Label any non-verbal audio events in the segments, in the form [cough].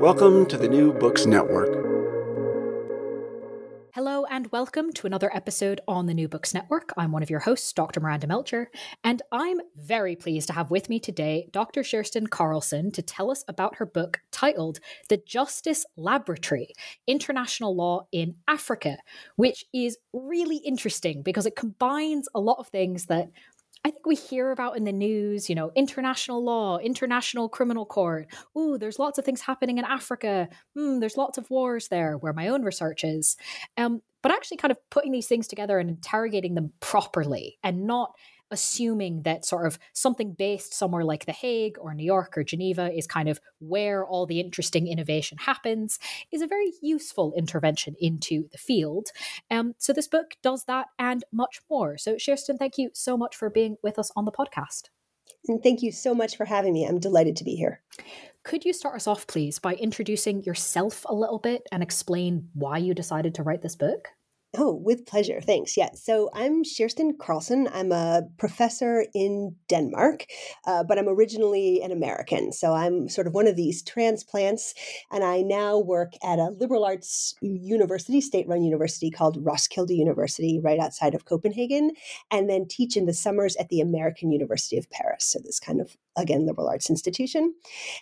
Welcome to the New Books Network. Hello and welcome to another episode on the New Books Network. I'm one of your hosts, Dr. Miranda Melcher, and I'm very pleased to have with me today Dr. Kerstin Carlson to tell us about her book titled The Justice Laboratory International Law in Africa, which is really interesting because it combines a lot of things that I think we hear about in the news, you know, international law, international criminal court. Ooh, there's lots of things happening in Africa. Hmm, there's lots of wars there, where my own research is. Um, but actually, kind of putting these things together and interrogating them properly, and not assuming that sort of something based somewhere like The Hague or New York or Geneva is kind of where all the interesting innovation happens is a very useful intervention into the field. Um, so this book does that and much more. So, Kerstin, thank you so much for being with us on the podcast. And thank you so much for having me. I'm delighted to be here. Could you start us off, please, by introducing yourself a little bit and explain why you decided to write this book? Oh, with pleasure. Thanks. Yeah. So I'm Kerstin Carlson. I'm a professor in Denmark, uh, but I'm originally an American. So I'm sort of one of these transplants. And I now work at a liberal arts university, state run university called Roskilde University, right outside of Copenhagen, and then teach in the summers at the American University of Paris. So this kind of again, liberal arts institution.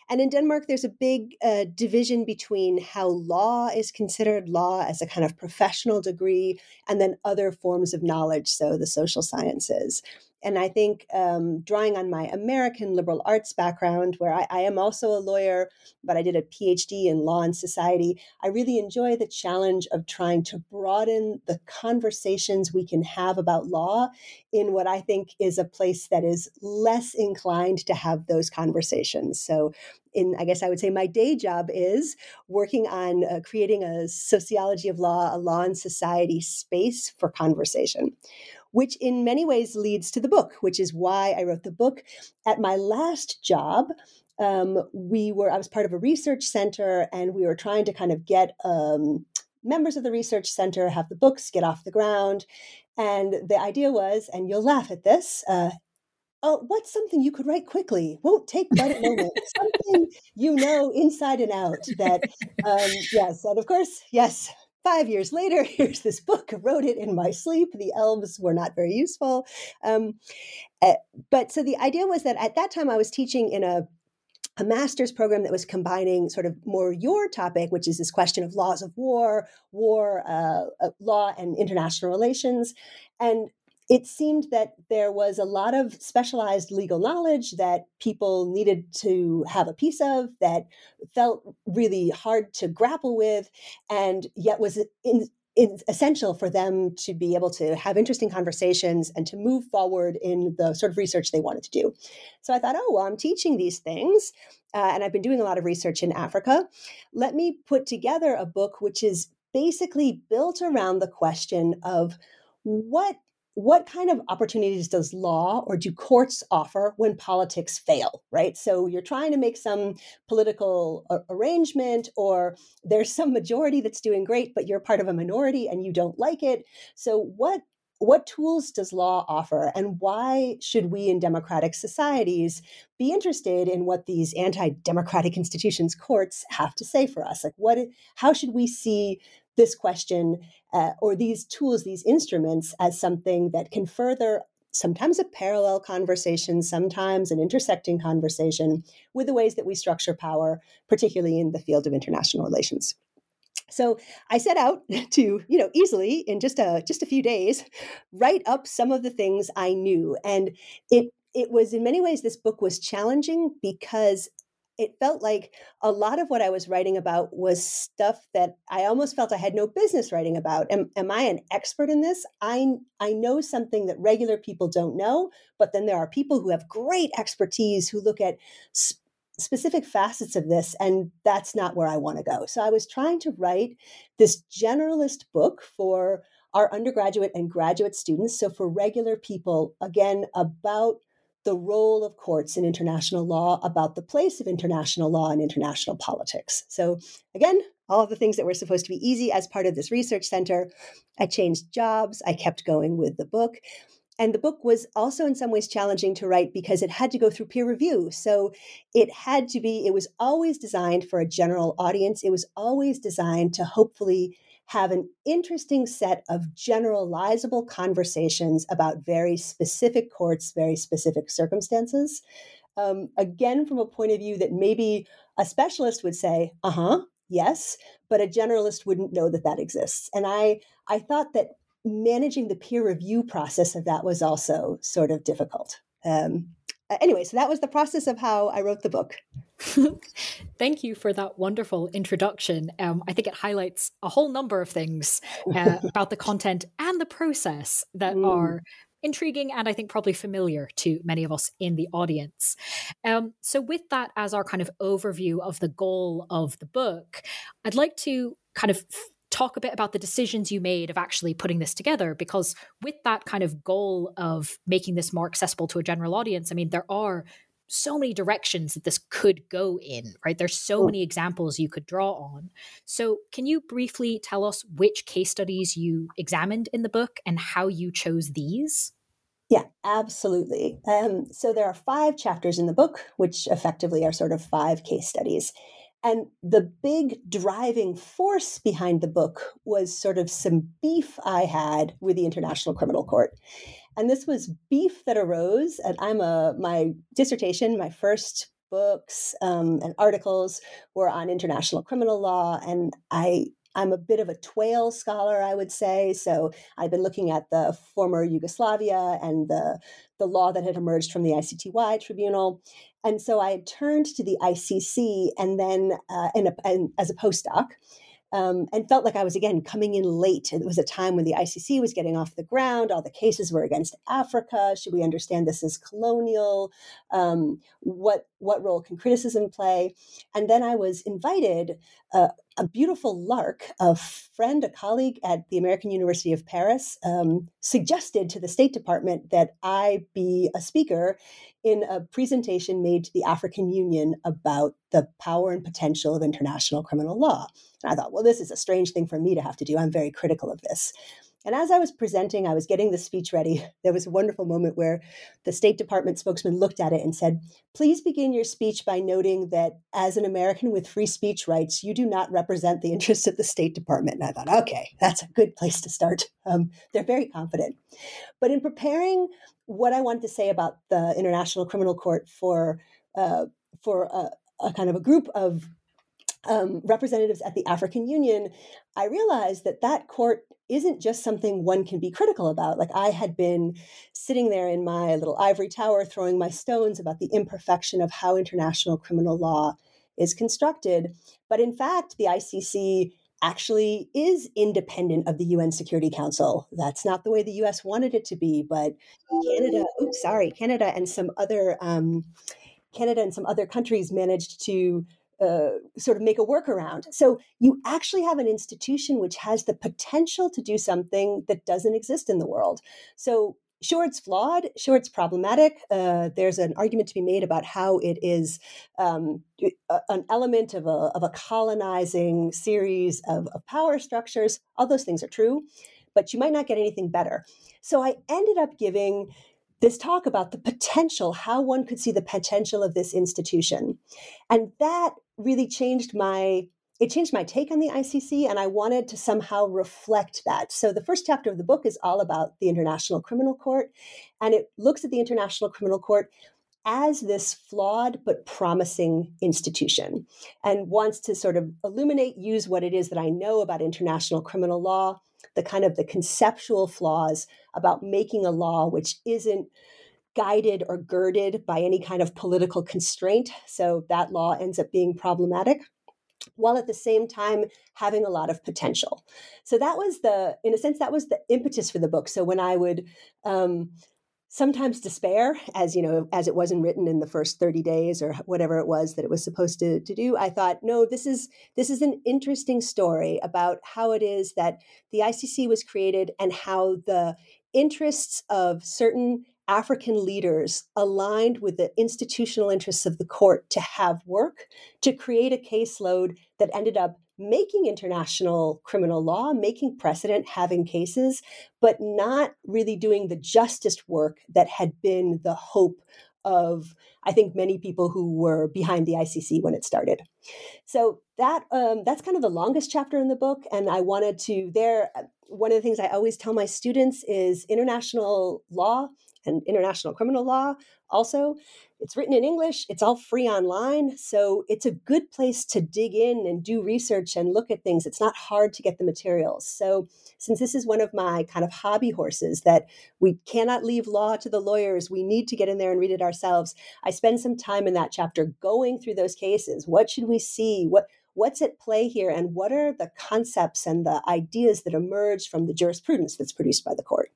And in Denmark, there's a big uh, division between how law is considered law as a kind of professional degree and then other forms of knowledge, so the social sciences. And I think um, drawing on my American liberal arts background, where I, I, am also a lawyer, but I did a PhD in law and society, I really enjoy the challenge of trying to broaden the conversations we can have about law in what I think is a place that is less inclined to have those conversations. So, in I guess I would say my day job is working on uh, creating a sociology of law, a law and society space for conversation which in many ways leads to the book, which is why I wrote the book. At my last job, um, we were, I was part of a research center and we were trying to kind of get um, members of the research center have the books get off the ground. And the idea was, and you'll laugh at this, uh, oh, what's something you could write quickly? Won't take but a moment. [laughs] something you know inside and out. That um, yes, and of course, yes, five years later, [laughs] here's this book. Wrote it in my sleep. The elves were not very useful. Um, uh, but so the idea was that at that time I was teaching in a a master's program that was combining sort of more your topic, which is this question of laws of war, war uh, uh, law, and international relations. And it seemed that there was a lot of specialized legal knowledge that people needed to have a piece of that felt really hard to grapple with and yet was in, in essential for them to be able to have interesting conversations and to move forward in the sort of research they wanted to do. So I thought, oh, well, I'm teaching these things, uh, and I've been doing a lot of research in Africa. Let me put together a book which is basically built around the question of what what kind of opportunities does law or do courts offer when politics fail right? So you're trying to make some political arrangement or there's some majority that's doing great but you're part of a minority and you don't like it. So what what tools does law offer and why should we in democratic societies be interested in what these anti-democratic institutions courts have to say for us? Like what how should we see this question uh, or these tools, these instruments, as something that can further sometimes a parallel conversation, sometimes an intersecting conversation with the ways that we structure power, particularly in the field of international relations. So I set out [laughs] to, you know, easily in just a just a few days, write up some of the things I knew, and it it was in many ways this book was challenging because it felt like a lot of what I was writing about was stuff that I almost felt I had no business writing about. Am, am I an expert in this? I, I know something that regular people don't know, but then there are people who have great expertise who look at sp- specific facets of this, and that's not where I want to go. So I was trying to write this generalist book for our undergraduate and graduate students. So for regular people, again, about the role of courts in international law, about the place of international law in international politics. So, again, all of the things that were supposed to be easy as part of this research center. I changed jobs, I kept going with the book. And the book was also in some ways challenging to write because it had to go through peer review. So it had to be, it was always designed for a general audience. It was always designed to hopefully have an interesting set of generalizable conversations about very specific courts, very specific circumstances. Um, again, from a point of view that maybe a specialist would say, uh huh, yes, but a generalist wouldn't know that that exists. And I, I thought that managing the peer review process of that was also sort of difficult. Um, anyway, so that was the process of how I wrote the book. [laughs] Thank you for that wonderful introduction. Um, I think it highlights a whole number of things uh, [laughs] about the content and the process that mm. are intriguing and I think probably familiar to many of us in the audience. Um, so, with that as our kind of overview of the goal of the book, I'd like to kind of talk a bit about the decisions you made of actually putting this together because with that kind of goal of making this more accessible to a general audience i mean there are so many directions that this could go in, right? There's so many examples you could draw on. So, can you briefly tell us which case studies you examined in the book and how you chose these? Yeah, absolutely. Um, so, there are five chapters in the book, which effectively are sort of five case studies. And the big driving force behind the book was sort of some beef I had with the International Criminal Court. And this was beef that arose. And I'm a, my dissertation, my first books um, and articles were on international criminal law. And I I'm a bit of a TWAIL scholar, I would say. So I've been looking at the former Yugoslavia and the, the law that had emerged from the ICTY tribunal. And so I had turned to the ICC and then uh, and as a postdoc um, and felt like I was again coming in late. It was a time when the ICC was getting off the ground. All the cases were against Africa. Should we understand this as colonial? Um, what what role can criticism play? And then I was invited. Uh, a beautiful lark, a friend, a colleague at the American University of Paris, um, suggested to the State Department that I be a speaker in a presentation made to the African Union about the power and potential of international criminal law. And I thought, well, this is a strange thing for me to have to do. I'm very critical of this. And as I was presenting, I was getting the speech ready. [laughs] There was a wonderful moment where the State Department spokesman looked at it and said, Please begin your speech by noting that as an American with free speech rights, you do not represent the interests of the State Department. And I thought, okay, that's a good place to start. Um, they're very confident. But in preparing what I wanted to say about the International Criminal Court for, uh, for a, a kind of a group of um, representatives at the African Union, I realized that that court isn't just something one can be critical about. Like I had been sitting there in my little ivory tower throwing my stones about the imperfection of how international criminal law is constructed. But in fact, the ICC actually is independent of the UN Security Council. That's not the way the US wanted it to be, but Canada, oops, sorry, Canada and some other um, Canada and some other countries managed to uh, sort of make a workaround. So you actually have an institution which has the potential to do something that doesn't exist in the world. So sure, it's flawed. Sure, it's problematic. Uh, there's an argument to be made about how it is um, an element of a, of a colonizing series of, of power structures. All those things are true, but you might not get anything better. So I ended up giving this talk about the potential, how one could see the potential of this institution. And that really changed my it changed my take on the ICC, and I wanted to somehow reflect that. So, the first chapter of the book is all about the International Criminal Court, and it looks at the International Criminal Court as this flawed but promising institution and wants to sort of illuminate use what it is that i know about international criminal law the kind of the conceptual flaws about making a law which isn't guided or girded by any kind of political constraint so that law ends up being problematic while at the same time having a lot of potential. So that was the, in a sense, that was the impetus for the book. So when I would um, sometimes despair, as you know, as it wasn't written in the first 30 days or whatever it was that it was supposed to, to do, I thought, no, this is this is an interesting story about how it is that the ICC was created and how the interests of certain African leaders aligned with the institutional interests of the court to have work, to create a caseload that ended up making international criminal law, making precedent, having cases, but not really doing the justice work that had been the hope of, I think, many people who were behind the ICC when it started. So that um, that's kind of the longest chapter in the book, and I wanted to there. One of the things I always tell my students is international law and international criminal law also. It's written in english it's all free online so it's a good place to dig in and do research and look at things. It's not hard to get the materials. So since this is one of my kind of hobby horses that we cannot leave law to the lawyers we need to get in there and read it ourselves i spend some time in that chapter going through those cases. What should we see? What what's at play here? And what are the concepts and the ideas that emerge from the jurisprudence that's produced by the court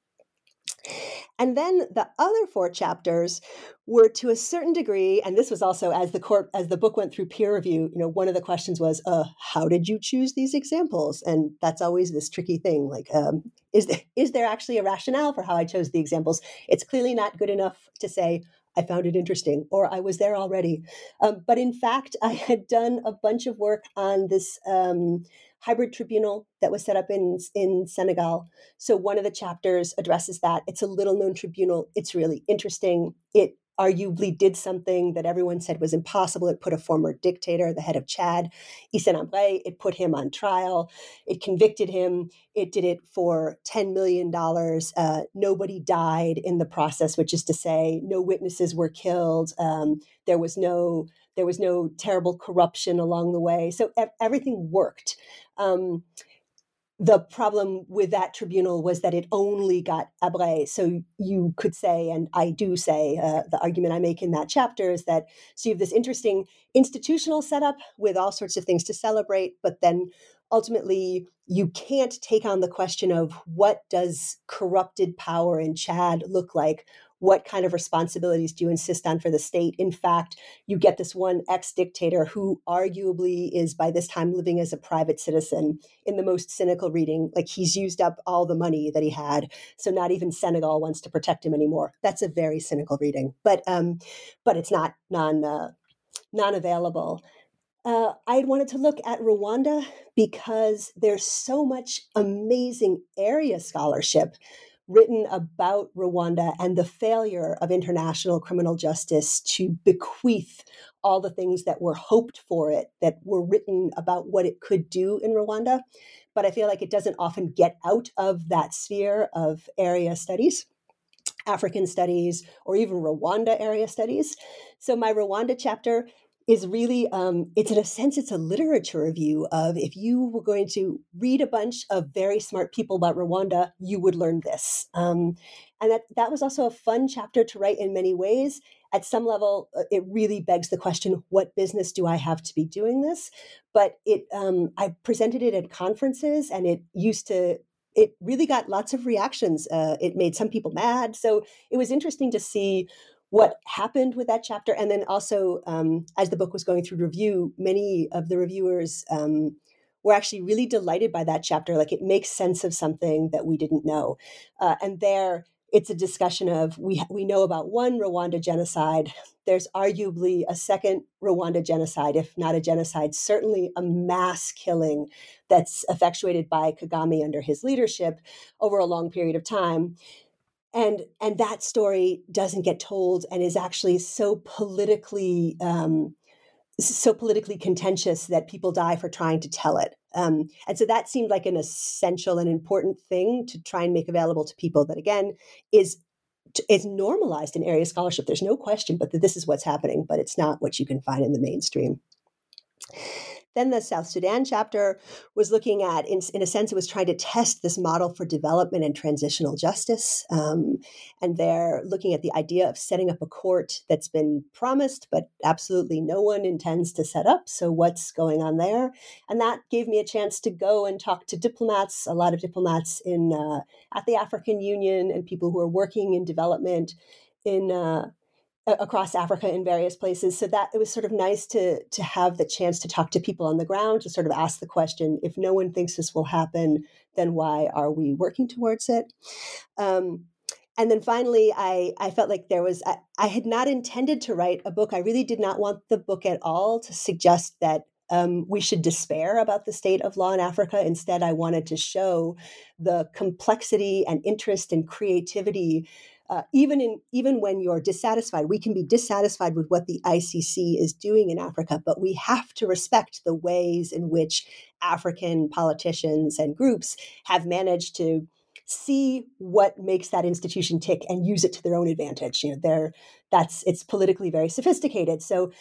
and then the other four chapters were to a certain degree, and this was also as the court as the book went through peer review, you know, one of the questions was, uh, how did you choose these examples? And that's always this tricky thing. Like, um, is there, is there actually a rationale for how I chose the examples? It's clearly not good enough to say, I found it interesting, or I was there already. Um, but in fact, I had done a bunch of work on this um, hybrid tribunal that was set up in in Senegal. So one of the chapters addresses that. It's a little known tribunal. It's really interesting. It arguably did something that everyone said was impossible. It put a former dictator, the head of Chad, Hissène Habré, it put him on trial. It convicted him. It did it for $10 million. Uh, nobody died in the process, which is to say, no witnesses were killed. Um, there was no there was no terrible corruption along the way. So everything worked. Um, the problem with that tribunal was that it only got Habré. So you could say, and I do say, uh, the argument I make in that chapter is that so you have this interesting institutional setup with all sorts of things to celebrate, but then ultimately you can't take on the question of what does corrupted power in Chad look like what kind of responsibilities do you insist on for the state? In fact, you get this one ex dictator who arguably is by this time living as a private citizen in the most cynical reading. Like he's used up all the money that he had. So not even Senegal wants to protect him anymore. That's a very cynical reading, but, um, but it's not non, uh, non available. Uh, I wanted to look at Rwanda because there's so much amazing area scholarship written about Rwanda and the failure of international criminal justice to bequeath all the things that were hoped for it, that were written about what it could do in Rwanda. But I feel like it doesn't often get out of that sphere of area studies. African studies, or even Rwanda area studies. So, my Rwanda chapter is really um, it's in a sense it's a literature review of if you were going to read a bunch of very smart people about rwanda you would learn this um, and that that was also a fun chapter to write in many ways. At some level uh, it really begs the question what business do i have to be doing this? But it um, i presented it at conferences and it used to it really got lots of reactions uh, it made some people mad. So it was interesting to see what happened with that chapter. And then also, um, as the book was going through review, many of the reviewers um, were actually really delighted by that chapter. Like it makes sense of something that we didn't know. Uh, and there, it's a discussion of we we know about one Rwanda genocide. There's arguably a second Rwanda genocide, if not a genocide, certainly a mass killing that's effectuated by Kagame under his leadership over a long period of time and and that story doesn't get told and is actually so politically um, so politically contentious that people die for trying to tell it. Um, and so that seemed like an essential and important thing to try and make available to people that, again, is is normalized in area scholarship. There's no question but that this is what's happening, but it's not what you can find in the mainstream. Then the South Sudan chapter was looking at, in, in a sense, it was trying to test this model for development and transitional justice. Um, and they're looking at the idea of setting up a court that's been promised, but absolutely no one intends to set up. So, what's going on there? And that gave me a chance to go and talk to diplomats, a lot of diplomats in uh, at the African Union and people who are working in development in uh, across Africa in various places. So that it was sort of nice to to have the chance to talk to people on the ground to sort of ask the question: if no one thinks this will happen, then why are we working towards it? Um, and then finally, I I felt like there was I, I, had not intended to write a book. I really did not want the book at all to suggest that. Um, we should despair about the state of law in Africa. Instead, I wanted to show the complexity and interest and creativity uh, even in even when you're dissatisfied, we can be dissatisfied with what the ICC is doing in Africa, but we have to respect the ways in which African politicians and groups have managed to see what makes that institution tick and use it to their own advantage. You know, they're that's it's politically very sophisticated. So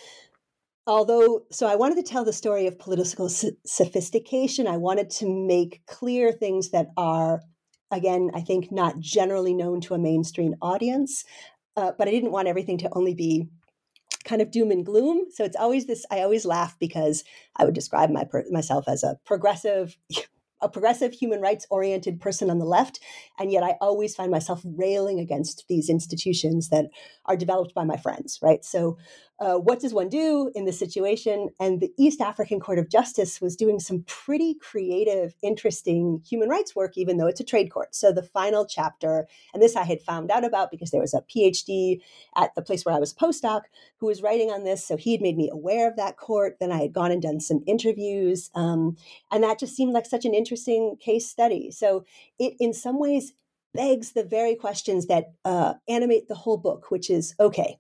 although so i wanted to tell the story of political sophistication i wanted to make clear things that are again, I think not generally known to a mainstream audience. Uh, but I didn't want everything to only be kind of doom and gloom. So it's always this. I always laugh because I would describe my myself as a progressive [laughs] a progressive human rights oriented person on the left and yet i always find myself railing against these institutions that are developed by my friends right so uh, what does one do in this situation? And the east african court of justice was doing some pretty creative interesting human rights work even though it's a trade court. So the final chapter and this i had found out about because there was a phd at the place where i was a postdoc who was writing on this. So he had made me aware of that court. Then i had gone and done some interviews um, and that just seemed like such an interesting case study. So it, in some ways, begs the very questions that uh, animate the whole book, which is okay,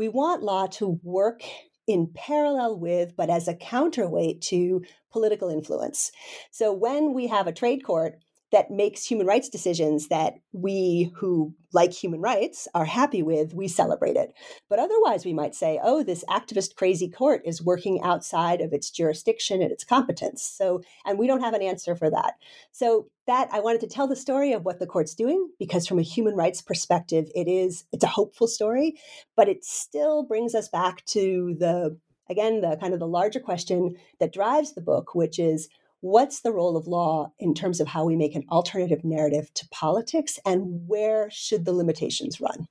we want law to work in parallel with, but as a counterweight to political influence. So when we have a trade court that makes human rights decisions that we who like human rights are happy with, we celebrate it. But otherwise, we might say, oh, this activist crazy court is working outside of its jurisdiction and its competence. So, and we don't have an answer for that. So, that I wanted to tell the story of what the court's doing because from a human rights perspective, it is it's a hopeful story, but it still brings us back to the again the kind of the larger question that drives the book, which is what's the role of law in terms of how we make an alternative narrative to politics and where should the limitations run?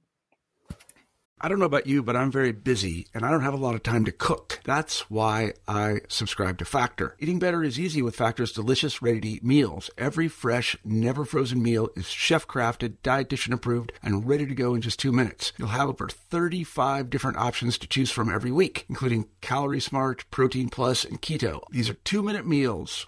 I don't know about you, but I'm very busy and I don't have a lot of time to cook. That's why I subscribe to Factor. Eating better is easy with Factor's delicious, ready to eat meals. Every fresh, never frozen meal is chef crafted, dietitian approved, and ready to go in just two minutes. You'll have over 35 different options to choose from every week, including Calorie Smart, Protein Plus, and Keto. These are two minute meals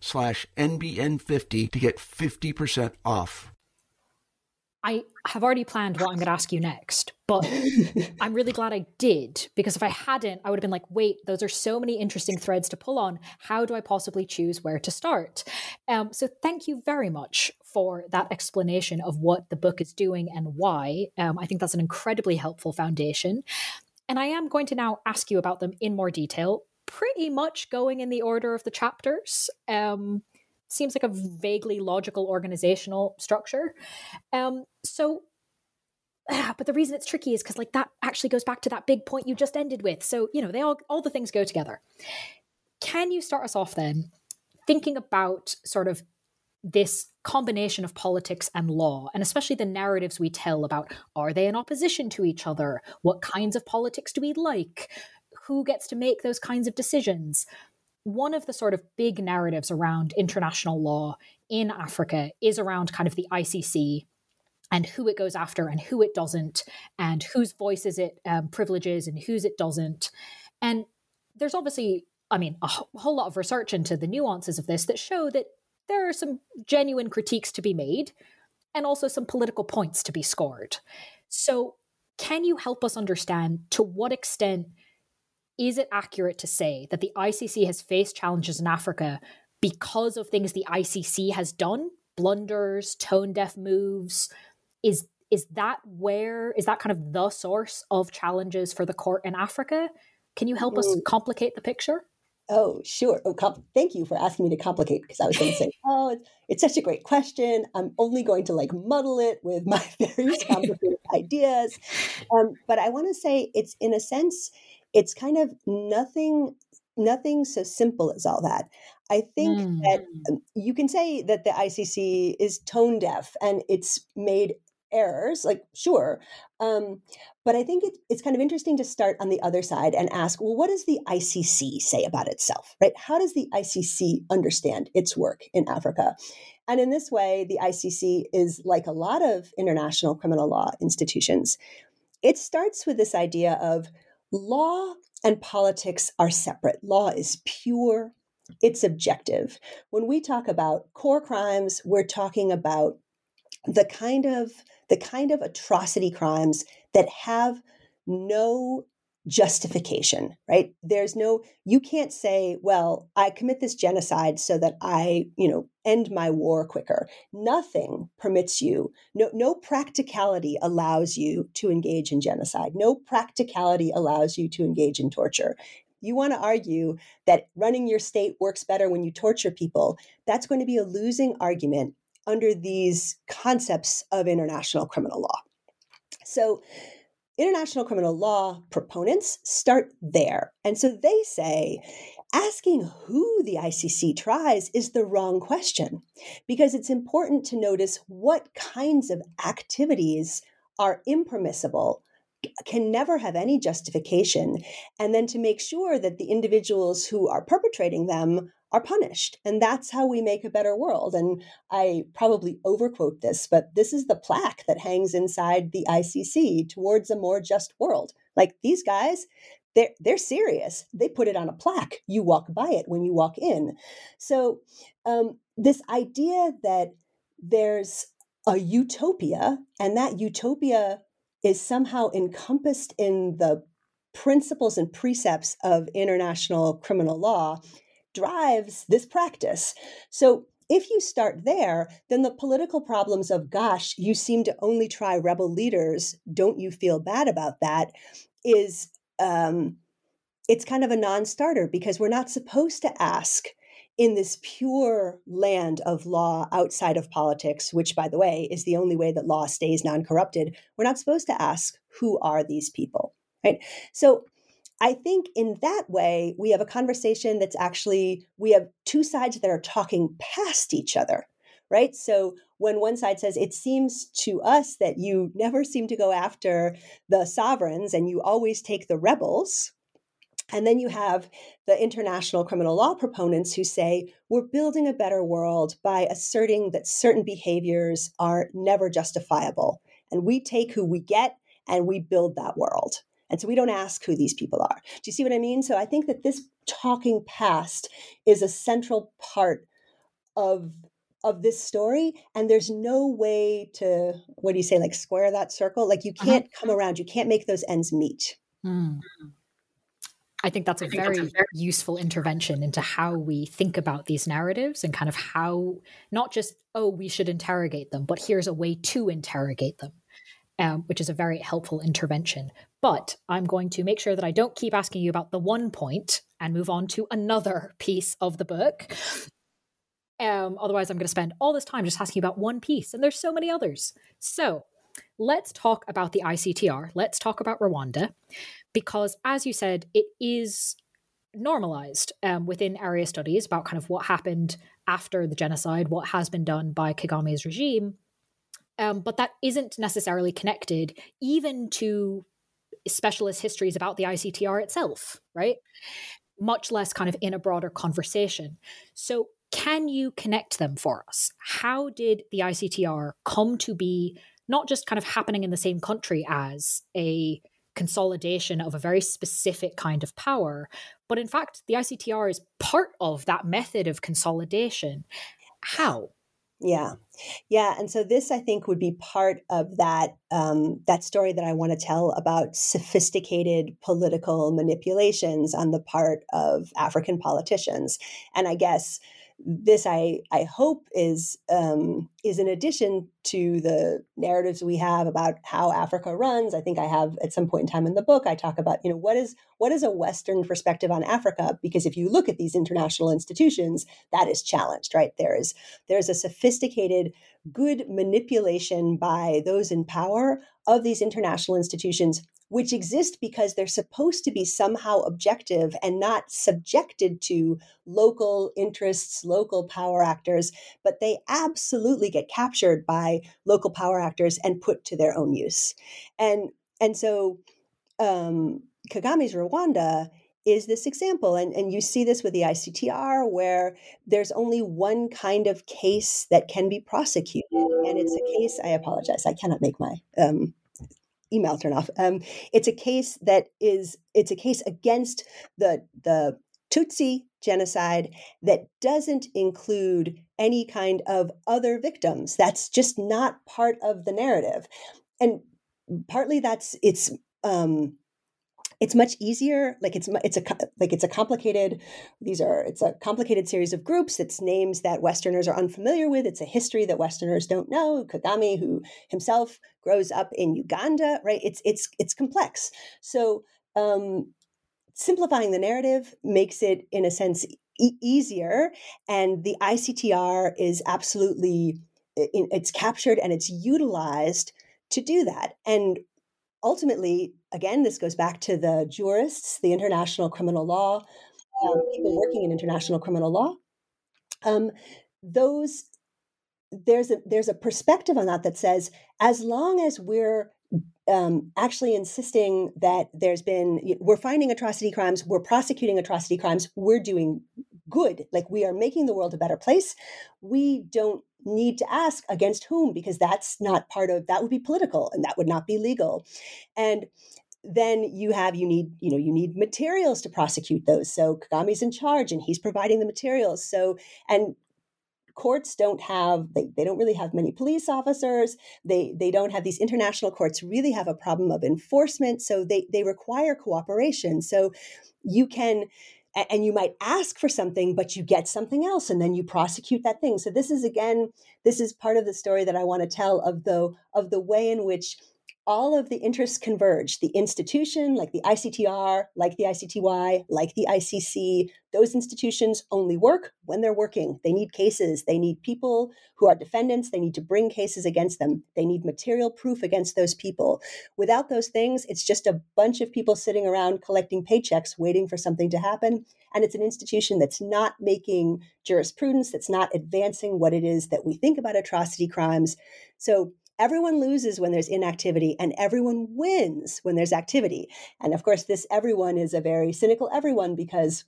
slash NBN50 to get 50% off. I have already planned what I'm going to ask you next, but [laughs] I'm really glad I did because if I hadn't, I would have been like, wait, those are so many interesting threads to pull on. How do I possibly choose where to start? Um, so thank you very much for that explanation of what the book is doing and why. Um, I think that's an incredibly helpful foundation. And I am going to now ask you about them in more detail, pretty much going in the order of the chapters. Um, seems like a vaguely logical organizational structure. Um, so, [sighs] but the reason it's tricky is because like that actually goes back to that big point you just ended with. So you know they all all the things go together. Can you start us off then, thinking about sort of this combination of politics and law, and especially the narratives we tell about are they in opposition to each other? What kinds of politics do we like? Who gets to make those kinds of decisions? One of the sort of big narratives around international law in Africa is around kind of the ICC and who it goes after and who it doesn't, and whose voices it um, privileges and whose it doesn't. And there's obviously, I mean, a whole lot of research into the nuances of this that show that there are some genuine critiques to be made and also some political points to be scored. So, can you help us understand to what extent is it accurate to say that the ICC has faced challenges in Africa because of things the ICC has done, blunders, tone deaf moves? Is is that where is that kind of the source of challenges for the court in Africa? Can you help us mm. complicate the picture? Oh, sure. Oh, thank you for asking me to complicate because I was going to say, [laughs] oh, it's, it's, such a great question. I'm only going to like muddle it with my [laughs] very [laughs] complicated ideas. Um, but I want to say it's in a sense, it's kind of nothing, nothing so simple as all that. I think mm. that um, you can say that the ICC is tone deaf and it's made errors like sure um, but i think it, it's kind of interesting to start on the other side and ask well what does the icc say about itself right how does the icc understand its work in africa and in this way the icc is like a lot of international criminal law institutions it starts with this idea of law and politics are separate. Law is pure it's objective. When we talk about core crimes we're talking about the kind of the kind of atrocity crimes that have no justification, right? There's no, you can't say, well, I commit this genocide so that I, you know, end my war quicker. Nothing permits you, no, no practicality allows you to engage in genocide. No practicality allows you to engage in torture. You want to argue that running your state works better when you torture people. That's going to be a losing argument under these concepts of international criminal law. So, international criminal law proponents start there. And so they say asking who the ICC tries is the wrong question because it's important to notice what kinds of activities are impermissible can never have any justification and then to make sure that the individuals who are perpetrating them are punished. And that's how we make a better world. And I probably overquote this, but this is the plaque that hangs inside the ICC towards a more just world. Like these guys, they're, they're serious. They put it on a plaque. You walk by it when you walk in. So, um, this idea that there's a utopia and that utopia is somehow encompassed in the principles and precepts of international criminal law drives this practice. So if you start there, then the political problems of, gosh, you seem to only try rebel leaders, don't you feel bad about that, is um, it's kind of a non starter because we're not supposed to ask in this pure land of law outside of politics, which, by the way, is the only way that law stays non corrupted, we're not supposed to ask, who are these people? Right? So I think in that way, we have a conversation that's actually, we have two sides that are talking past each other, right? So when one side says, it seems to us that you never seem to go after the sovereigns and you always take the rebels. And then you have the international criminal law proponents who say, we're building a better world by asserting that certain behaviors are never justifiable. And we take who we get and we build that world. And so we don't ask who these people are. Do you see what I mean? So I think that this talking past is a central part of of this story and there's no way to what do you say like square that circle like you uh-huh. can't uh-huh. come around you can't make those ends meet mm. I think that's a think very, that's a very useful intervention into how we think about these narratives and kind of how not just oh we should interrogate them, but here's a way to interrogate them um, which is a very helpful intervention. But I'm going to make sure that I don't keep asking you about the one point and move on to another piece of the book. Um, otherwise, I'm going to spend all this time just asking about one piece, and there's so many others. So let's talk about the ICTR. Let's talk about Rwanda, because as you said, it is normalized um, within area studies about kind of what happened after the genocide, what has been done by Kagame's regime. Um, but that isn't necessarily connected even to specialist histories about the ICTR itself, right? Much less kind of in a broader conversation. So, can you connect them for us? How did the ICTR come to be not just kind of happening in the same country as a consolidation of a very specific kind of power. But in fact, the ICTR is part of that method of consolidation. How? Yeah, yeah, and so this I think would be part of that um, that story that I want to tell about sophisticated political manipulations on the part of African politicians, and I guess this I I hope is um, is in addition to the narratives we have about how Africa runs. I think I have at some point in time in the book I talk about you know what is what is a Western perspective on Africa because if you look at these international institutions, that is challenged. Right there is there is a sophisticated good manipulation by those in power of these international institutions which exist because they're supposed to be somehow objective and not subjected to local interests, local power actors, but they absolutely get captured by local power actors and put to their own use. And and so um, Kagame's Rwanda is this example. And, and you see this with the ICTR, where there's only one kind of case that can be prosecuted. And it's a case, I apologize, I cannot make my um, email turn off. Um, it's a case that is it's a case against the the Tutsi genocide that doesn't include any kind of other victims. That's just not part of the narrative, and partly that's it's um, it's much easier like it's it's a like it's a complicated these are it's a complicated series of groups it's names that westerners are unfamiliar with it's a history that westerners don't know kagame who himself grows up in uganda right? It's it's it's complex. So um simplifying the narrative makes it in a sense e- easier and the ictr is absolutely it's captured and it's utilized to do that. And ultimately, again, this goes back to the jurists, the international criminal law, um, people working in international criminal law. Um, those there's a there's a perspective on that that says as long as we're um, actually insisting that there's been we're finding atrocity crimes we're prosecuting atrocity crimes we're doing good like we are making the world a better place we don't need to ask against whom because that's not part of that would be political and that would not be legal. And then you have you need you know you need materials to prosecute those. So kagame's in charge and he's providing the materials. So and courts don't have they, they don't really have many police officers. They they don't have these international courts really have a problem of enforcement. So they they require cooperation. So you can and you might ask for something but you get something else and then you prosecute that thing. So this is again this is part of the story that i want to tell of the of the way in which all of the interests converge. The institution, like the ICTR, like the ICTY, like the ICC, those institutions only work when they're working. They need cases. They need people who are defendants. They need to bring cases against them. They need material proof against those people. Without those things, it's just a bunch of people sitting around collecting paychecks, waiting for something to happen. And it's an institution that's not making jurisprudence, that's not advancing what it is that we think about atrocity crimes. So everyone loses when there's inactivity and everyone wins when there's activity. And of course, this everyone is a very cynical everyone because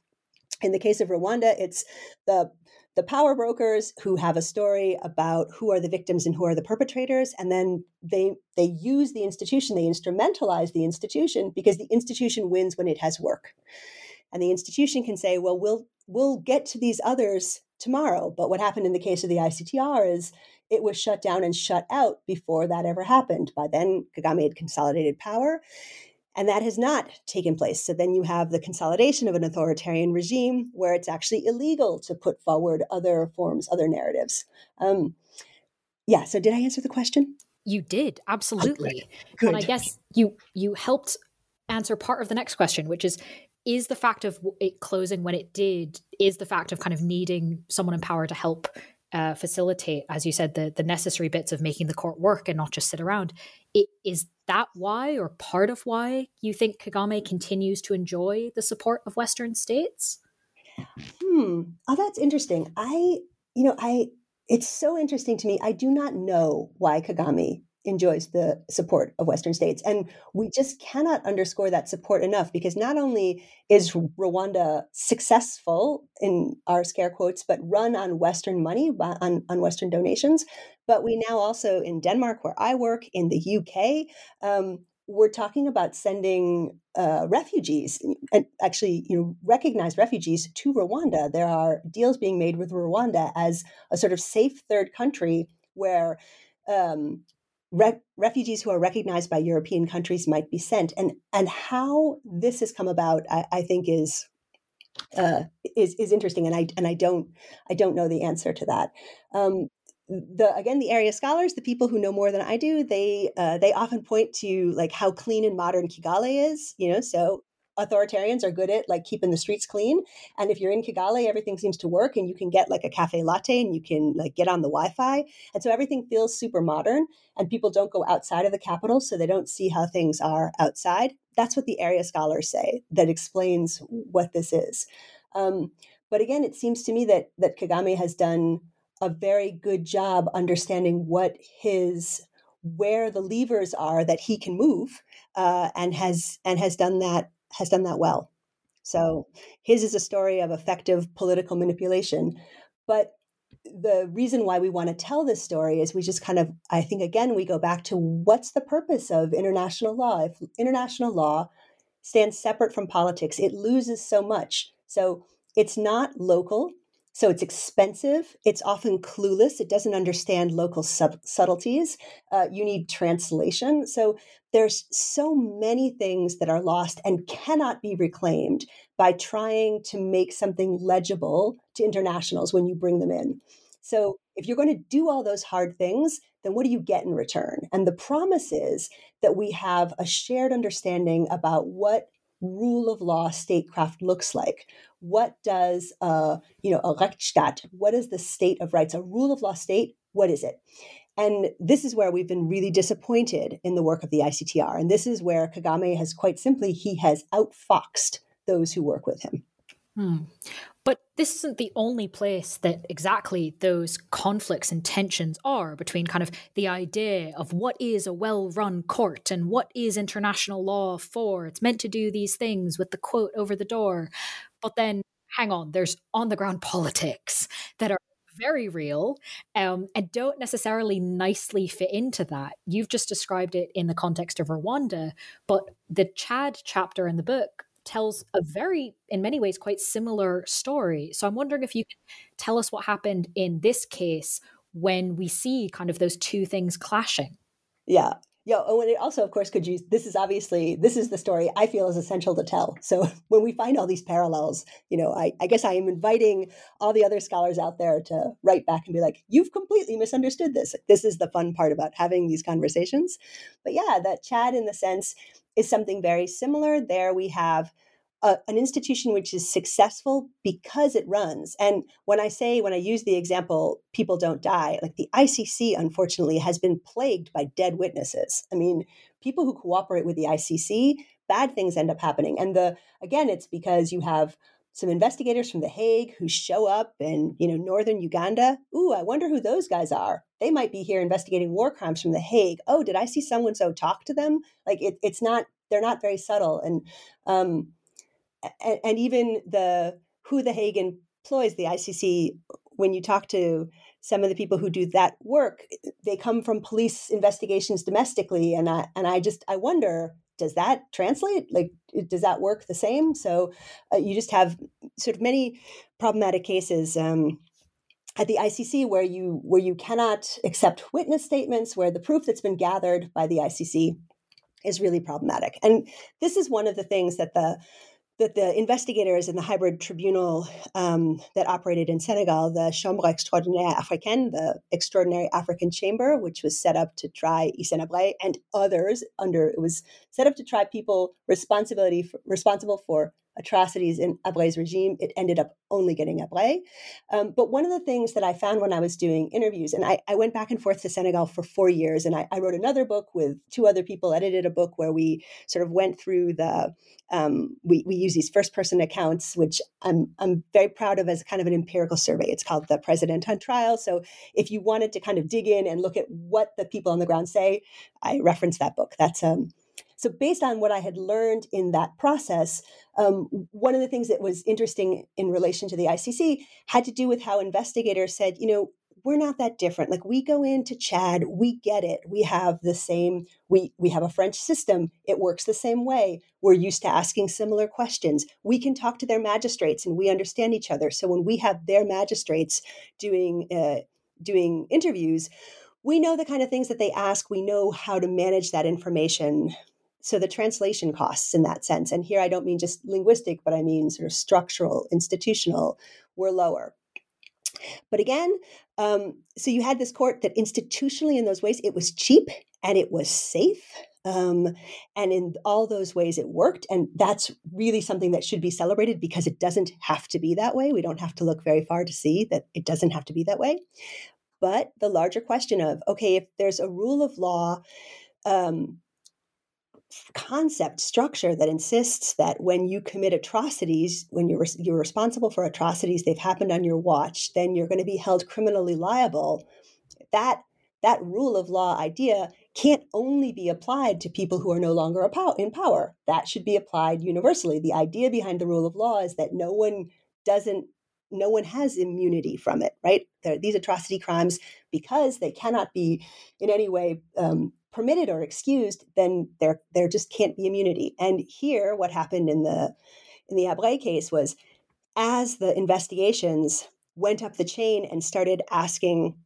in the case of Rwanda, it's the the power brokers who have a story about who are the victims and who are the perpetrators and then they they use the institution they instrumentalize the institution because the institution wins when it has work and the institution can say well we'll we'll get to these others tomorrow but what happened in the case of the ICTR is it was shut down and shut out before that ever happened. By then, Kagame had consolidated power, and that has not taken place. So then you have the consolidation of an authoritarian regime where it's actually illegal to put forward other forms, other narratives. Um, yeah. So did I answer the question? You did absolutely, Good. and I guess you you helped answer part of the next question, which is is the fact of it closing when it did is the fact of kind of needing someone in power to help uh, facilitate, as you said, the the necessary bits of making the court work and not just sit around. It, is that why, or part of why, you think Kagame continues to enjoy the support of Western states? Hmm. Oh, that's interesting. I, you know, I. It's so interesting to me. I do not know why Kagame enjoys the support of Western states. And we just cannot underscore that support enough because not only is Rwanda successful in our scare quotes, but run on Western money, on, on Western donations, but we now also in Denmark, where I work, in the UK, um, we're talking about sending uh, refugees and actually you know recognized refugees to Rwanda. There are deals being made with Rwanda as a sort of safe third country where um, re- refugees who are recognized by European countries might be sent. And and how this has come about, I, I think is uh, is is interesting. And I and I don't I don't know the answer to that. Um, the again the area scholars the people who know more than i do they uh, they often point to like how clean and modern kigali is you know so authoritarians are good at like keeping the streets clean. And if you're in kigali everything seems to work and you can get like a cafe latte and you can like get on the wi-fi. And so everything feels super modern and people don't go outside of the capital so they don't see how things are outside. That's what the area scholars say that explains what this is. Um, but again it seems to me that that kagame has done a very good job understanding what his where the levers are that he can move uh, and has and has done that has done that well. So his is a story of effective political manipulation. But the reason why we want to tell this story is we just kind of, I think, again, we go back to what's the purpose of international law? If international law stands separate from politics, it loses so much. So it's not local, so it's expensive. It's often clueless. It doesn't understand local sub- subtleties. Uh, you need translation. So there's so many things that are lost and cannot be reclaimed by trying to make something legible to internationals when you bring them in. So if you're going to do all those hard things, then what do you get in return? And the promise is that we have a shared understanding about what rule of law statecraft looks like. What does uh, you know a Rechtsstaat? What is the state of rights? A rule of law state? What is it? And this is where we've been really disappointed in the work of the ICTR. And this is where Kagame has quite simply he has outfoxed those who work with him. Hmm. But this isn't the only place that exactly those conflicts and tensions are between kind of the idea of what is a well run court and what is international law for. It's meant to do these things with the quote over the door. But then, hang on, there's on the ground politics that are very real um, and don't necessarily nicely fit into that. You've just described it in the context of Rwanda, but the Chad chapter in the book tells a very, in many ways, quite similar story. So I'm wondering if you can tell us what happened in this case when we see kind of those two things clashing. Yeah. Yeah. And it also, of course, could use this is obviously this is the story I feel is essential to tell. So [laughs] when we find all these parallels, you know, I, I guess I am inviting all the other scholars out there to write back and be like, you've completely misunderstood this. This is the fun part about having these conversations. But yeah, that Chad in the sense is something very similar. There we have a, an institution which is successful because it runs. And when I say, when I use the example, people don't die, like the ICC, unfortunately, has been plagued by dead witnesses. I mean, people who cooperate with the ICC, bad things end up happening. And the again, it's because you have some investigators from The Hague who show up in, you know, northern Uganda. Ooh, I wonder who those guys are. They might be here investigating war crimes from The Hague. Oh, did I see someone so talk to them? Like it, it's not, they're not very subtle. And um, and, and even the who The Hague employs, the ICC, when you talk to some of the people who do that work, they come from police investigations domestically, and I and I just I wonder does that translate? Like, does that work the same? So uh, you just have sort of many problematic cases. Um, at the ICC, where you where you cannot accept witness statements, where the proof that's been gathered by the ICC is really problematic, and this is one of the things that the that the investigators in the hybrid tribunal um, that operated in Senegal, the Chambre Extraordinaire Africaine, the Extraordinary African Chamber, which was set up to try Hissène and others under it was set up to try people responsibility for, responsible for atrocities in Habré's regime. It ended up only getting Habré. Um, but one of the things that I found when I was doing interviews, and I, I went back and forth to Senegal for four years, and I, I, wrote another book with two other people, edited a book where we sort of went through the, um, we, we use these first person accounts, which I'm, I'm very proud of as kind of an empirical survey. It's called The President on Trial. So if you wanted to kind of dig in and look at what the people on the ground say, I reference that book. That's um, so, based on what I had learned in that process, um, one of the things that was interesting in relation to the ICC had to do with how investigators said, you know, we're not that different. Like we go into Chad, we get it. We have the same. We we have a French system. It works the same way. We're used to asking similar questions. We can talk to their magistrates, and we understand each other. So when we have their magistrates doing uh, doing interviews, we know the kind of things that they ask. We know how to manage that information so the translation costs in that sense and here i don't mean just linguistic but i mean sort of structural institutional were lower. But again um, so you had this court that institutionally in those ways it was cheap and it was safe um, and in all those ways it worked and that's really something that should be celebrated because it doesn't have to be that way. We don't have to look very far to see that it doesn't have to be that way. But the larger question of okay if there's a rule of law um, concept structure that insists that when you commit atrocities when you're you're responsible for atrocities they've happened on your watch then you're going to be held criminally liable. That that rule of law idea can't only be applied to people who are no longer in power. That should be applied universally. The idea behind the rule of law is that no one doesn't no one has immunity from it right? There, these atrocity crimes because they cannot be in any way um, permitted or excused, then there there just can't be immunity. And here, what happened in the in the Habré case was, as the investigations went up the chain and started asking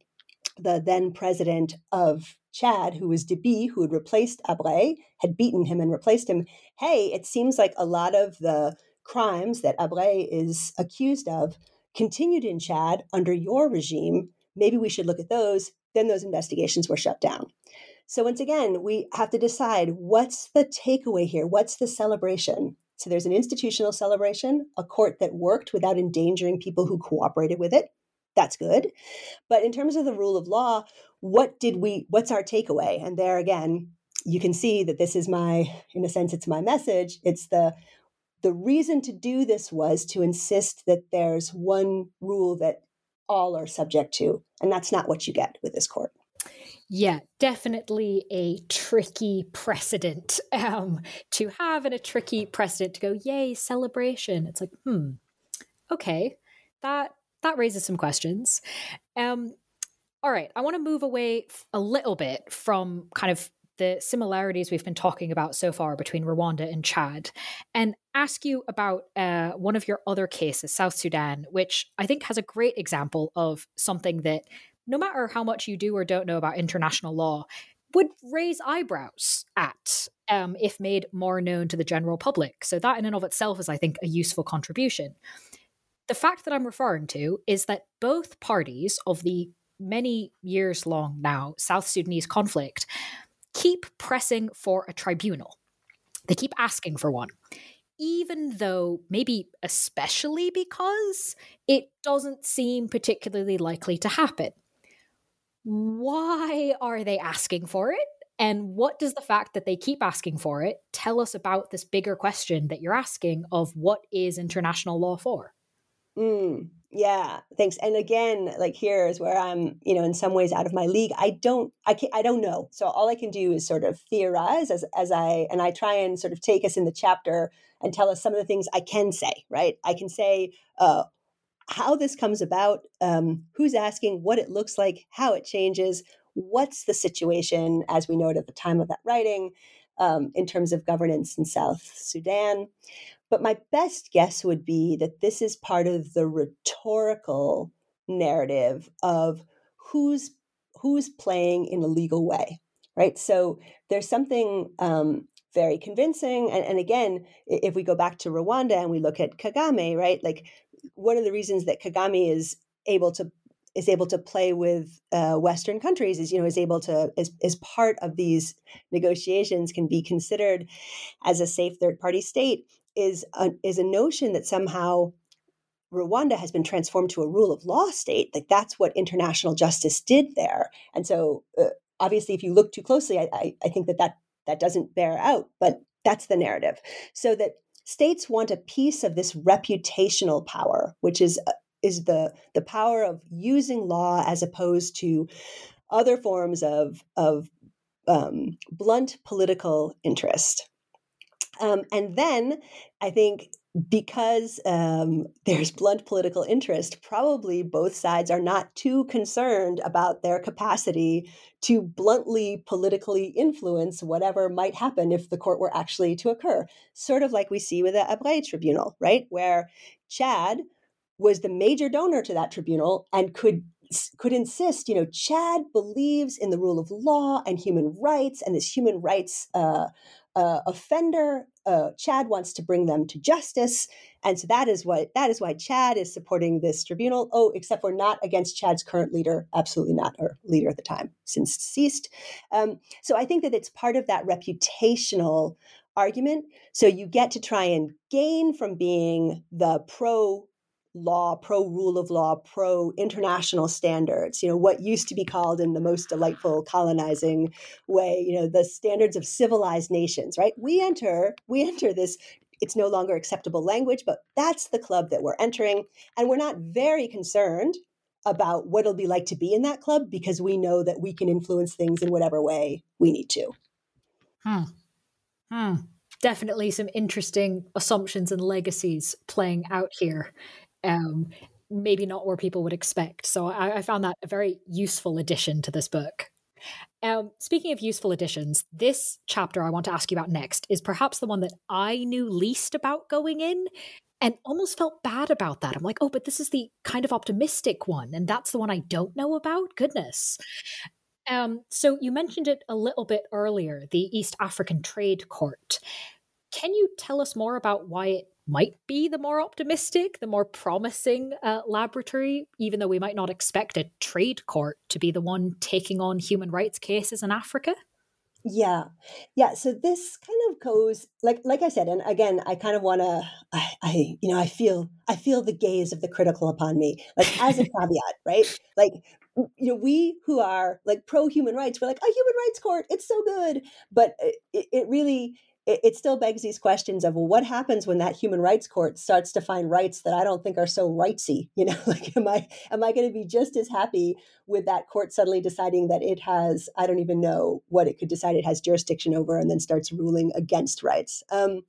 the then president of Chad, who was Deby, who had replaced Habré, had beaten him and replaced him. Hey, it seems like a lot of the crimes that Habré is accused of continued in Chad under your regime. Maybe we should look at those. Then those investigations were shut down. So once again, we have to decide what's the takeaway here? What's the celebration? So there's an institutional celebration, a court that worked without endangering people who cooperated with it. That's good. But in terms of the rule of law, what did we what's our takeaway? And there again, you can see that this is my in a sense it's my message. It's the the reason to do this was to insist that there's one rule that all are subject to, and that's not what you get with this court. Yeah, definitely a tricky precedent um, to have and a tricky precedent to go, yay, celebration. It's like, hmm, okay, that that raises some questions. Um, all right, I want to move away a little bit from kind of the similarities we've been talking about so far between Rwanda and Chad and ask you about uh, one of your other cases, South Sudan, which I think has a great example of something that no matter how much you do or don't know about international law, would raise eyebrows at um, if made more known to the general public. So, that in and of itself is, I think, a useful contribution. The fact that I'm referring to is that both parties of the many years long now South Sudanese conflict keep pressing for a tribunal. They keep asking for one even though maybe especially because it doesn't seem particularly likely to happen why are they asking for it? And what does the fact that they keep asking for it tell us about this bigger question that you're asking of what is international law for? Mm, yeah, thanks. And again, like here is where I'm, you know, in some ways out of my league. I don't, I can't, I don't know. So all I can do is sort of theorize as as I and I try and sort of take us in the chapter and tell us some of the things I can say. Right? I can say, uh, how this comes about, um, who's asking, what it looks like, how it changes, what's the situation as we know it at the time of that writing um, in terms of governance in South Sudan. But my best guess would be that this is part of the rhetorical narrative of who's who's playing in a legal way, right? So there's something um, very convincing, and, and again, if we go back to Rwanda and we look at Kagame, right, like one of the reasons that Kagame is able to is able to play with uh, Western countries is you know is able to as, as part of these negotiations can be considered as a safe third party state is a, is a notion that somehow Rwanda has been transformed to a rule of law state. Like that's what international justice did there. And so, uh, obviously, if you look too closely, I, I, I think that, that that doesn't bear out. But that's the narrative. So that states want a piece of this reputational power, which is uh, is the the power of using law as opposed to other forms of of um, blunt political interest. Um, and then I think because um, there's blunt political interest, probably both sides are not too concerned about their capacity to bluntly politically influence whatever might happen if the court were actually to occur. Sort of like we see with the Habré Tribunal, right? Where Chad was the major donor to that tribunal and could could insist, you know, Chad believes in the rule of law and human rights, and this human rights uh, uh, offender, uh, Chad wants to bring them to justice, and so that is what that is why Chad is supporting this tribunal. Oh, except we're not against Chad's current leader, absolutely not, or leader at the time, since deceased. Um, so I think that it's part of that reputational argument. So you get to try and gain from being the pro law, pro rule of law, pro international standards, you know, what used to be called in the most delightful colonizing way, you know, the standards of civilized nations, right? We enter, we enter this it's no longer acceptable language, but that's the club that we're entering. And we're not very concerned about what it'll be like to be in that club because we know that we can influence things in whatever way we need to. Hmm. Hmm. Definitely some interesting assumptions and legacies playing out here um, maybe not where people would expect. So I, I found that a very useful addition to this book. Um, speaking of useful additions, this chapter I want to ask you about next is perhaps the one that I knew least about going in and almost felt bad about that. I'm like, oh, but this is the kind of optimistic one, and that's the one I don't know about. Goodness. Um, so you mentioned it a little bit earlier, the East African Trade Court. Can you tell us more about why it might be the more optimistic, the more promising uh, laboratory, even though we might not expect a trade court to be the one taking on human rights cases in Africa? Yeah, yeah. So this kind of goes like like I said, and again, I kind of want to, I, I, you know, I feel I feel the gaze of the critical upon me, like as a [laughs] caveat, right? Like you know, we who are like pro human rights, we're like a human rights court, it's so good, but it, it really it, it still begs these questions of well, what happens when that human rights court starts to find rights that I don't think are so rightsy? [laughs] You know, like am I am I going to be just as happy with that court suddenly deciding that it has I don't even know what it could decide it has jurisdiction over and then starts ruling against rights. Um,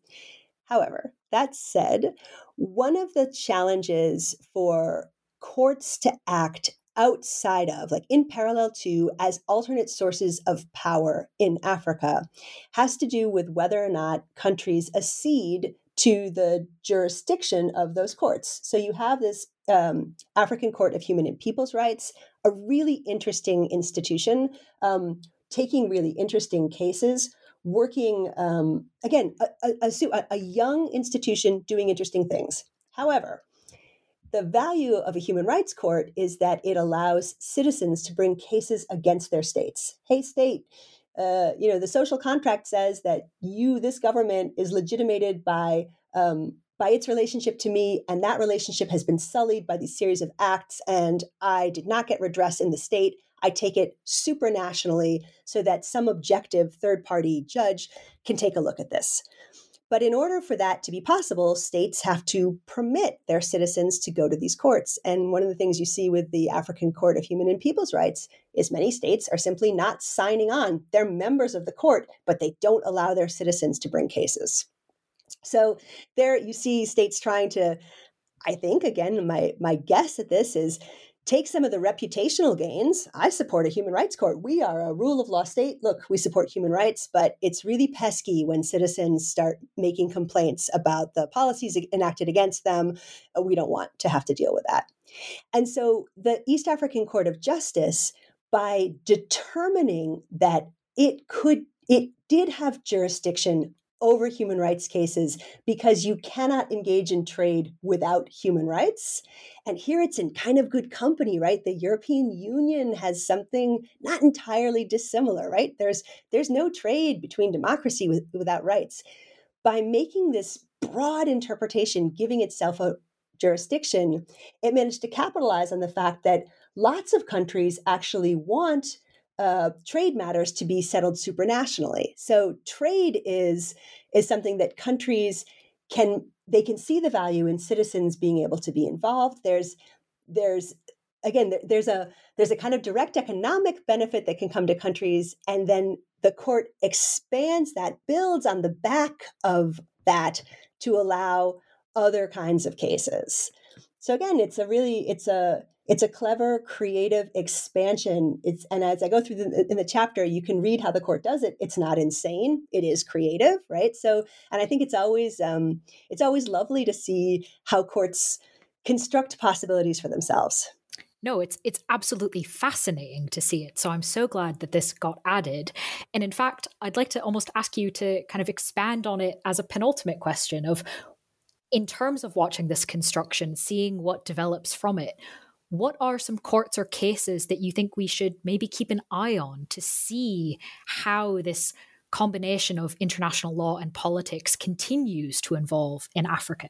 however, that said, one of the challenges for courts to act outside of, like in parallel to, as alternate sources of power in Africa, has to do with whether or not countries accede to the jurisdiction of those courts. So you have this um, African Court of Human and People's Rights, a really interesting institution, um, taking really interesting cases, working, um, again, a, a, a, a young institution doing interesting things. However, the value of a human rights court is that it allows citizens to bring cases against their states. Hey, state, uh, you know, the social contract says that you, this government, is legitimated by um, by its relationship to me, and that relationship has been sullied by these series of acts, and I did not get redress in the state. I take it supranationally so that some objective third party judge can take a look at this. But in order for that to be possible, states have to permit their citizens to go to these courts. And one of the things you see with the African Court of Human and People's Rights is many states are simply not signing on. They're members of the court, but they don't allow their citizens to bring cases. So there you see states trying to I think again my my guess at this is take some of the reputational gains. I support a human rights court. We are a rule of law state. Look, we support human rights, but it's really pesky when citizens start making complaints about the policies enacted against them. Uh, we don't want to have to deal with that. And so the East African Court of Justice, by determining that it could, it did have jurisdiction over human rights cases because you cannot engage in trade without human rights. And here it's in kind of good company, right? The European Union has something not entirely dissimilar, right? There's there's no trade between democracy with, without rights. By making this broad interpretation, giving itself a jurisdiction, it managed to capitalize on the fact that lots of countries actually want uh, trade matters to be settled supranationally. So trade is is something that countries can they can see the value in citizens being able to be involved. There's there's again there's a there's a kind of direct economic benefit that can come to countries and then the court expands that builds on the back of that to allow other kinds of cases so again it's a really it's a it's a clever creative expansion. It's and as i go through the, in the chapter you can read how the court does it. It's not insane. It is creative right? So and i think it's always um, it's always lovely to see how courts construct possibilities for themselves. No, it's it's absolutely fascinating to see it. So I'm so glad that this got added. And in fact, I'd like to almost ask you to kind of expand on it as a penultimate question of in terms of watching this construction, seeing what develops from it, what are some courts or cases that you think we should maybe keep an eye on to see how this combination of international law and politics continues to evolve in Africa?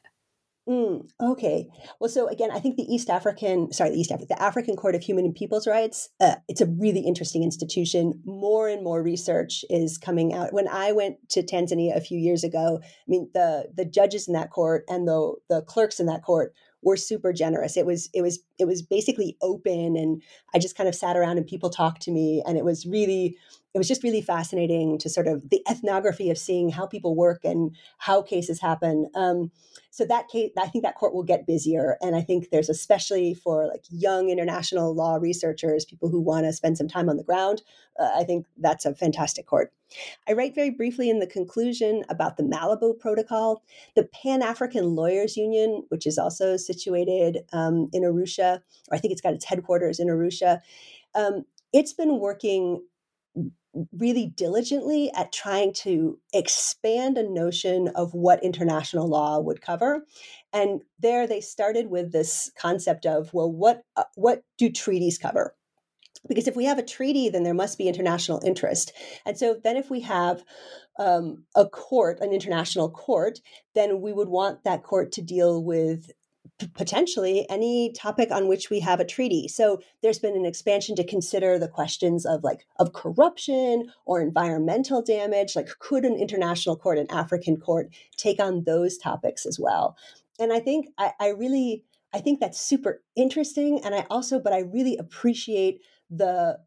Mm, okay. Well, so again, I think the East African, sorry, the East African, the African Court of Human and People's Rights, uh, it's a really interesting institution. More and more research is coming out. When I went to Tanzania a few years ago, I mean, the the judges in that court and the the clerks in that court were super generous. It was it was it was basically open, and I just kind of sat around and people talked to me, and it was really it was just really fascinating to sort of the ethnography of seeing how people work and how cases happen. Um, so that case, I think that court will get busier, and I think there's especially for like young international law researchers, people who want to spend some time on the ground. Uh, I think that's a fantastic court. I write very briefly in the conclusion about the Malabo Protocol, the Pan African Lawyers Union, which is also situated um, in Arusha, or I think it's got its headquarters in Arusha. Um, it's been working really diligently at trying to expand a notion of what international law would cover. And there they started with this concept of well what uh, what do treaties cover? Because if we have a treaty then there must be international interest. And so then if we have um, a court an international court then we would want that court to deal with potentially any topic on which we have a treaty. So there's been an expansion to consider the questions of like of corruption or environmental damage. Like could an international court, an African court, take on those topics as well? And I think I, I really I think that's super interesting. And I also, but I really appreciate the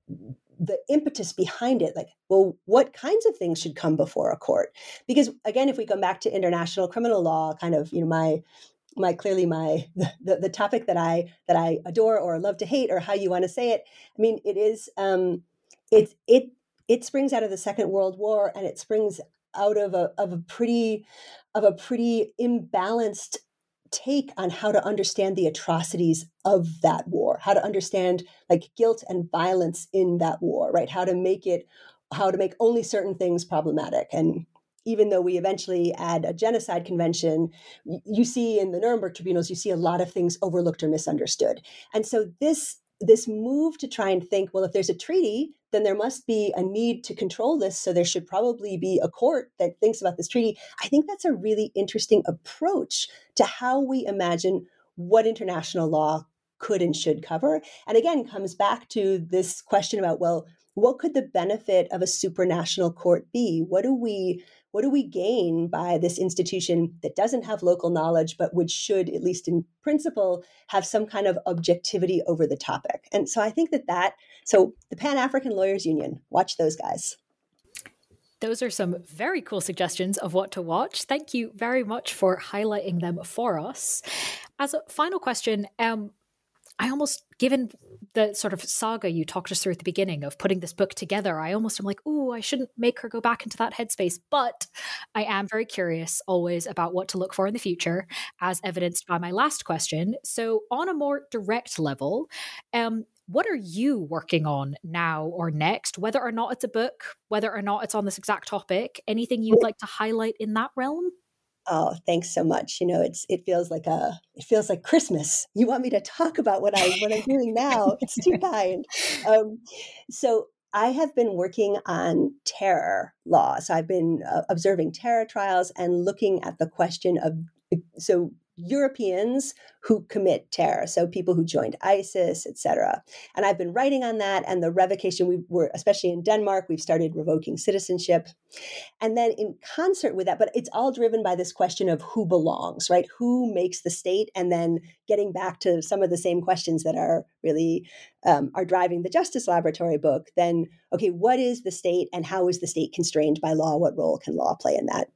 the impetus behind it like well what kinds of things should come before a court because again if we come back to international criminal law kind of you know my my clearly my the, the topic that I that I adore or love to hate or how you want to say it. I mean, it is um, it it it springs out of the Second World War and it springs out of a of a pretty of a pretty imbalanced take on how to understand the atrocities of that war, how to understand like guilt and violence in that war, right? How to make it how to make only certain things problematic and even though we eventually add a genocide convention, you see in the Nuremberg tribunals, you see a lot of things overlooked or misunderstood. And so this this move to try and think, well, if there's a treaty, then there must be a need to control this. So there should probably be a court that thinks about this treaty. I think that's a really interesting approach to how we imagine what international law could and should cover. And again, comes back to this question about, well, what could the benefit of a supranational court be? What do we what do we gain by this institution that doesn't have local knowledge, but which should, at least in principle, have some kind of objectivity over the topic? And so I think that that, so the Pan African Lawyers Union, watch those guys. Those are some very cool suggestions of what to watch. Thank you very much for highlighting them for us. As a final question, um, I almost, given the sort of saga you talked us through at the beginning of putting this book together, I almost am like, oh, I shouldn't make her go back into that headspace. But I am very curious always about what to look for in the future, as evidenced by my last question. So, on a more direct level, um, what are you working on now or next, whether or not it's a book, whether or not it's on this exact topic? Anything you'd like to highlight in that realm? Oh, thanks so much. You know, it's it feels like a it feels like Christmas. You want me to talk about what I what I'm doing now? It's too kind. Um, so I have been working on terror law. So I've been uh, observing terror trials and looking at the question of so Europeans who commit terror, so people who joined ISIS, etc. And I've been writing on that. And the revocation, we were, especially in Denmark, we've started revoking citizenship. And then in concert with that, but it's all driven by this question of who belongs, right? Who makes the state? And then getting back to some of the same questions that are really um, are driving the Justice Laboratory book. Then, okay, what is the state, and how is the state constrained by law? What role can law play in that?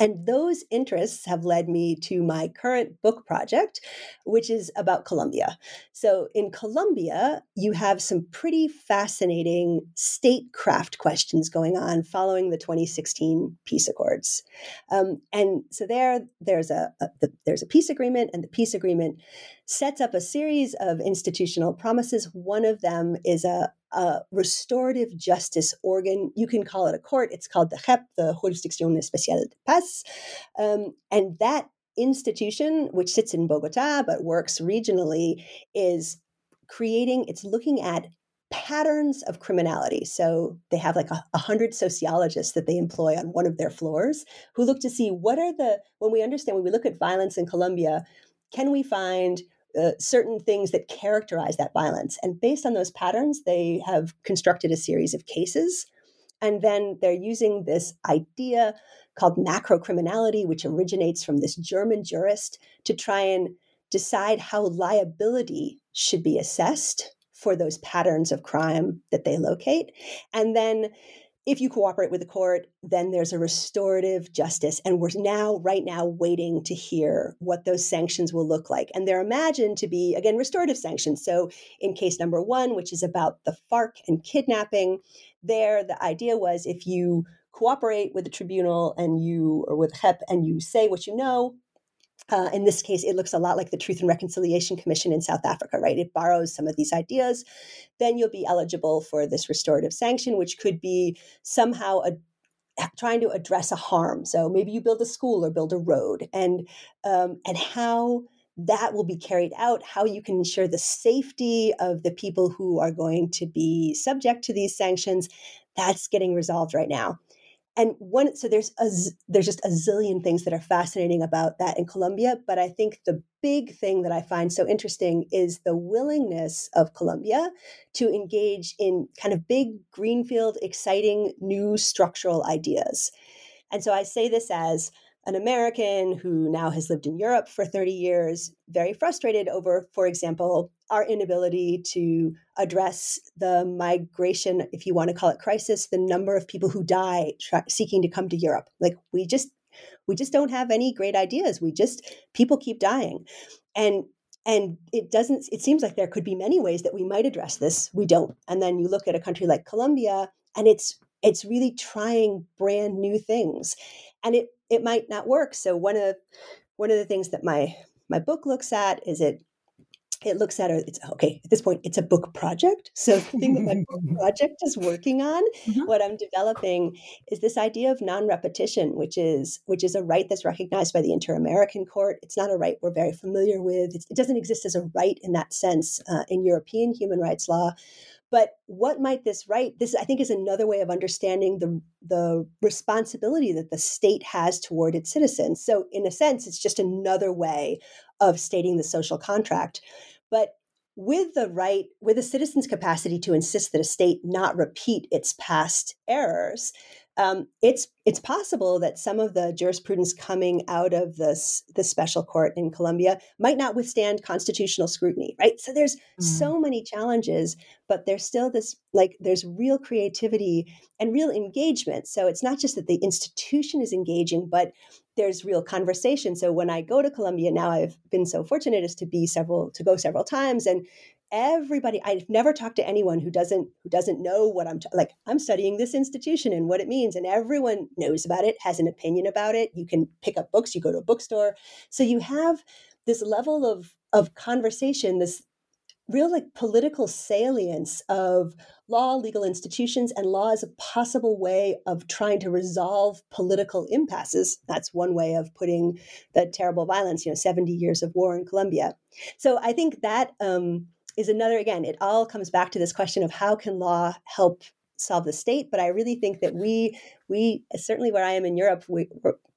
And those interests have led me to my current book project, which is about Colombia. So, in Colombia, you have some pretty fascinating statecraft questions going on following the 2016 peace accords. Um, and so, there, there's a, a the, there's a peace agreement, and the peace agreement sets up a series of institutional promises. One of them is a, a restorative justice organ. You can call it a court. It's called the JEP, the Jurisdicción Especial de Paz. Um, and that institution, which sits in Bogota but works regionally, is creating, it's looking at patterns of criminality. So they have like a, a, hundred sociologists that they employ on one of their floors who look to see what are the, when we understand, when we look at violence in Colombia, can we find uh, certain things that characterize that violence. And based on those patterns, they have constructed a series of cases. And then they're using this idea called macrocriminality, which originates from this German jurist, to try and decide how liability should be assessed for those patterns of crime that they locate. And then if you cooperate with the court, then there's a restorative justice. And we're now, right now, waiting to hear what those sanctions will look like. And they're imagined to be, again, restorative sanctions. So in case number one, which is about the FARC and kidnapping, there, the idea was if you cooperate with the tribunal and you, or with JEP, and you say what you know, uh, in this case, it looks a lot like the Truth and Reconciliation Commission in South Africa, right? It borrows some of these ideas. Then you'll be eligible for this restorative sanction, which could be somehow a, trying to address a harm. So maybe you build a school or build a road, and um, and how that will be carried out, how you can ensure the safety of the people who are going to be subject to these sanctions. That's getting resolved right now and one so there's a there's just a zillion things that are fascinating about that in Colombia but I think the big thing that I find so interesting is the willingness of Colombia to engage in kind of big greenfield exciting new structural ideas. And so I say this as an American who now has lived in Europe for 30 years, very frustrated over, for example, our inability to address the migration, if you want to call it crisis, the number of people who die tra- seeking to come to Europe. Like we just we just don't have any great ideas. We just people keep dying. And and it doesn't it seems like there could be many ways that we might address this. We don't. And then you look at a country like Colombia and it's it's really trying brand new things. And it it might not work. So one of one of the things that my my book looks at is it it looks at it it's okay at this point it's a book project so the thing that my book [laughs] project is working on mm-hmm. what i'm developing is this idea of non-repetition which is which is a right that's recognized by the inter-american court it's not a right we're very familiar with it's, it doesn't exist as a right in that sense uh, in european human rights law but what might this right? This, I think, is another way of understanding the, the responsibility that the state has toward its citizens. So, in a sense, it's just another way of stating the social contract. But with the right, with a citizen's capacity to insist that a state not repeat its past errors, um, it's it's possible that some of the jurisprudence coming out of this the special court in Colombia might not withstand constitutional scrutiny, right? So there's mm. so many challenges, but there's still this like there's real creativity and real engagement. So it's not just that the institution is engaging, but there's real conversation. So when I go to Colombia now, I've been so fortunate as to be several to go several times, and everybody i've never talked to anyone who doesn't who doesn't know what i'm t- like i'm studying this institution and what it means and everyone knows about it has an opinion about it. You can pick up books you go to a bookstore. So you have this level of of conversation this real like political salience of law legal institutions and law as a possible way of trying to resolve political impasses. That's one way of putting the terrible violence you know 70 years of war in colombia. So i think that um, is another, again, it all comes back to this question of how can law help solve the state but i really think that we we certainly where i am in europe we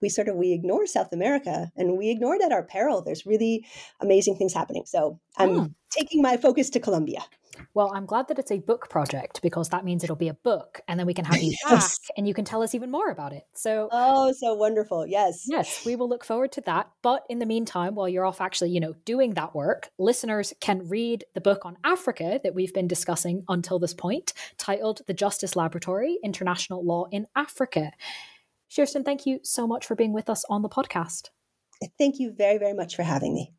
we sort of we ignore south america and we ignore it at our peril. There's really amazing things happening. So i'm hmm. taking my focus to colombia well, I'm glad that it's a book project because that means it'll be a book and then we can have you [laughs] yes. back and you can tell us even more about it. So Oh, so wonderful. Yes. Yes, we will look forward to that. But in the meantime, while you're off actually, you know, doing that work, listeners can read the book on Africa that we've been discussing until this point, titled The Justice Laboratory: International Law in Africa. Kerstin, thank you so much for being with us on the podcast. Thank you very, very much for having me.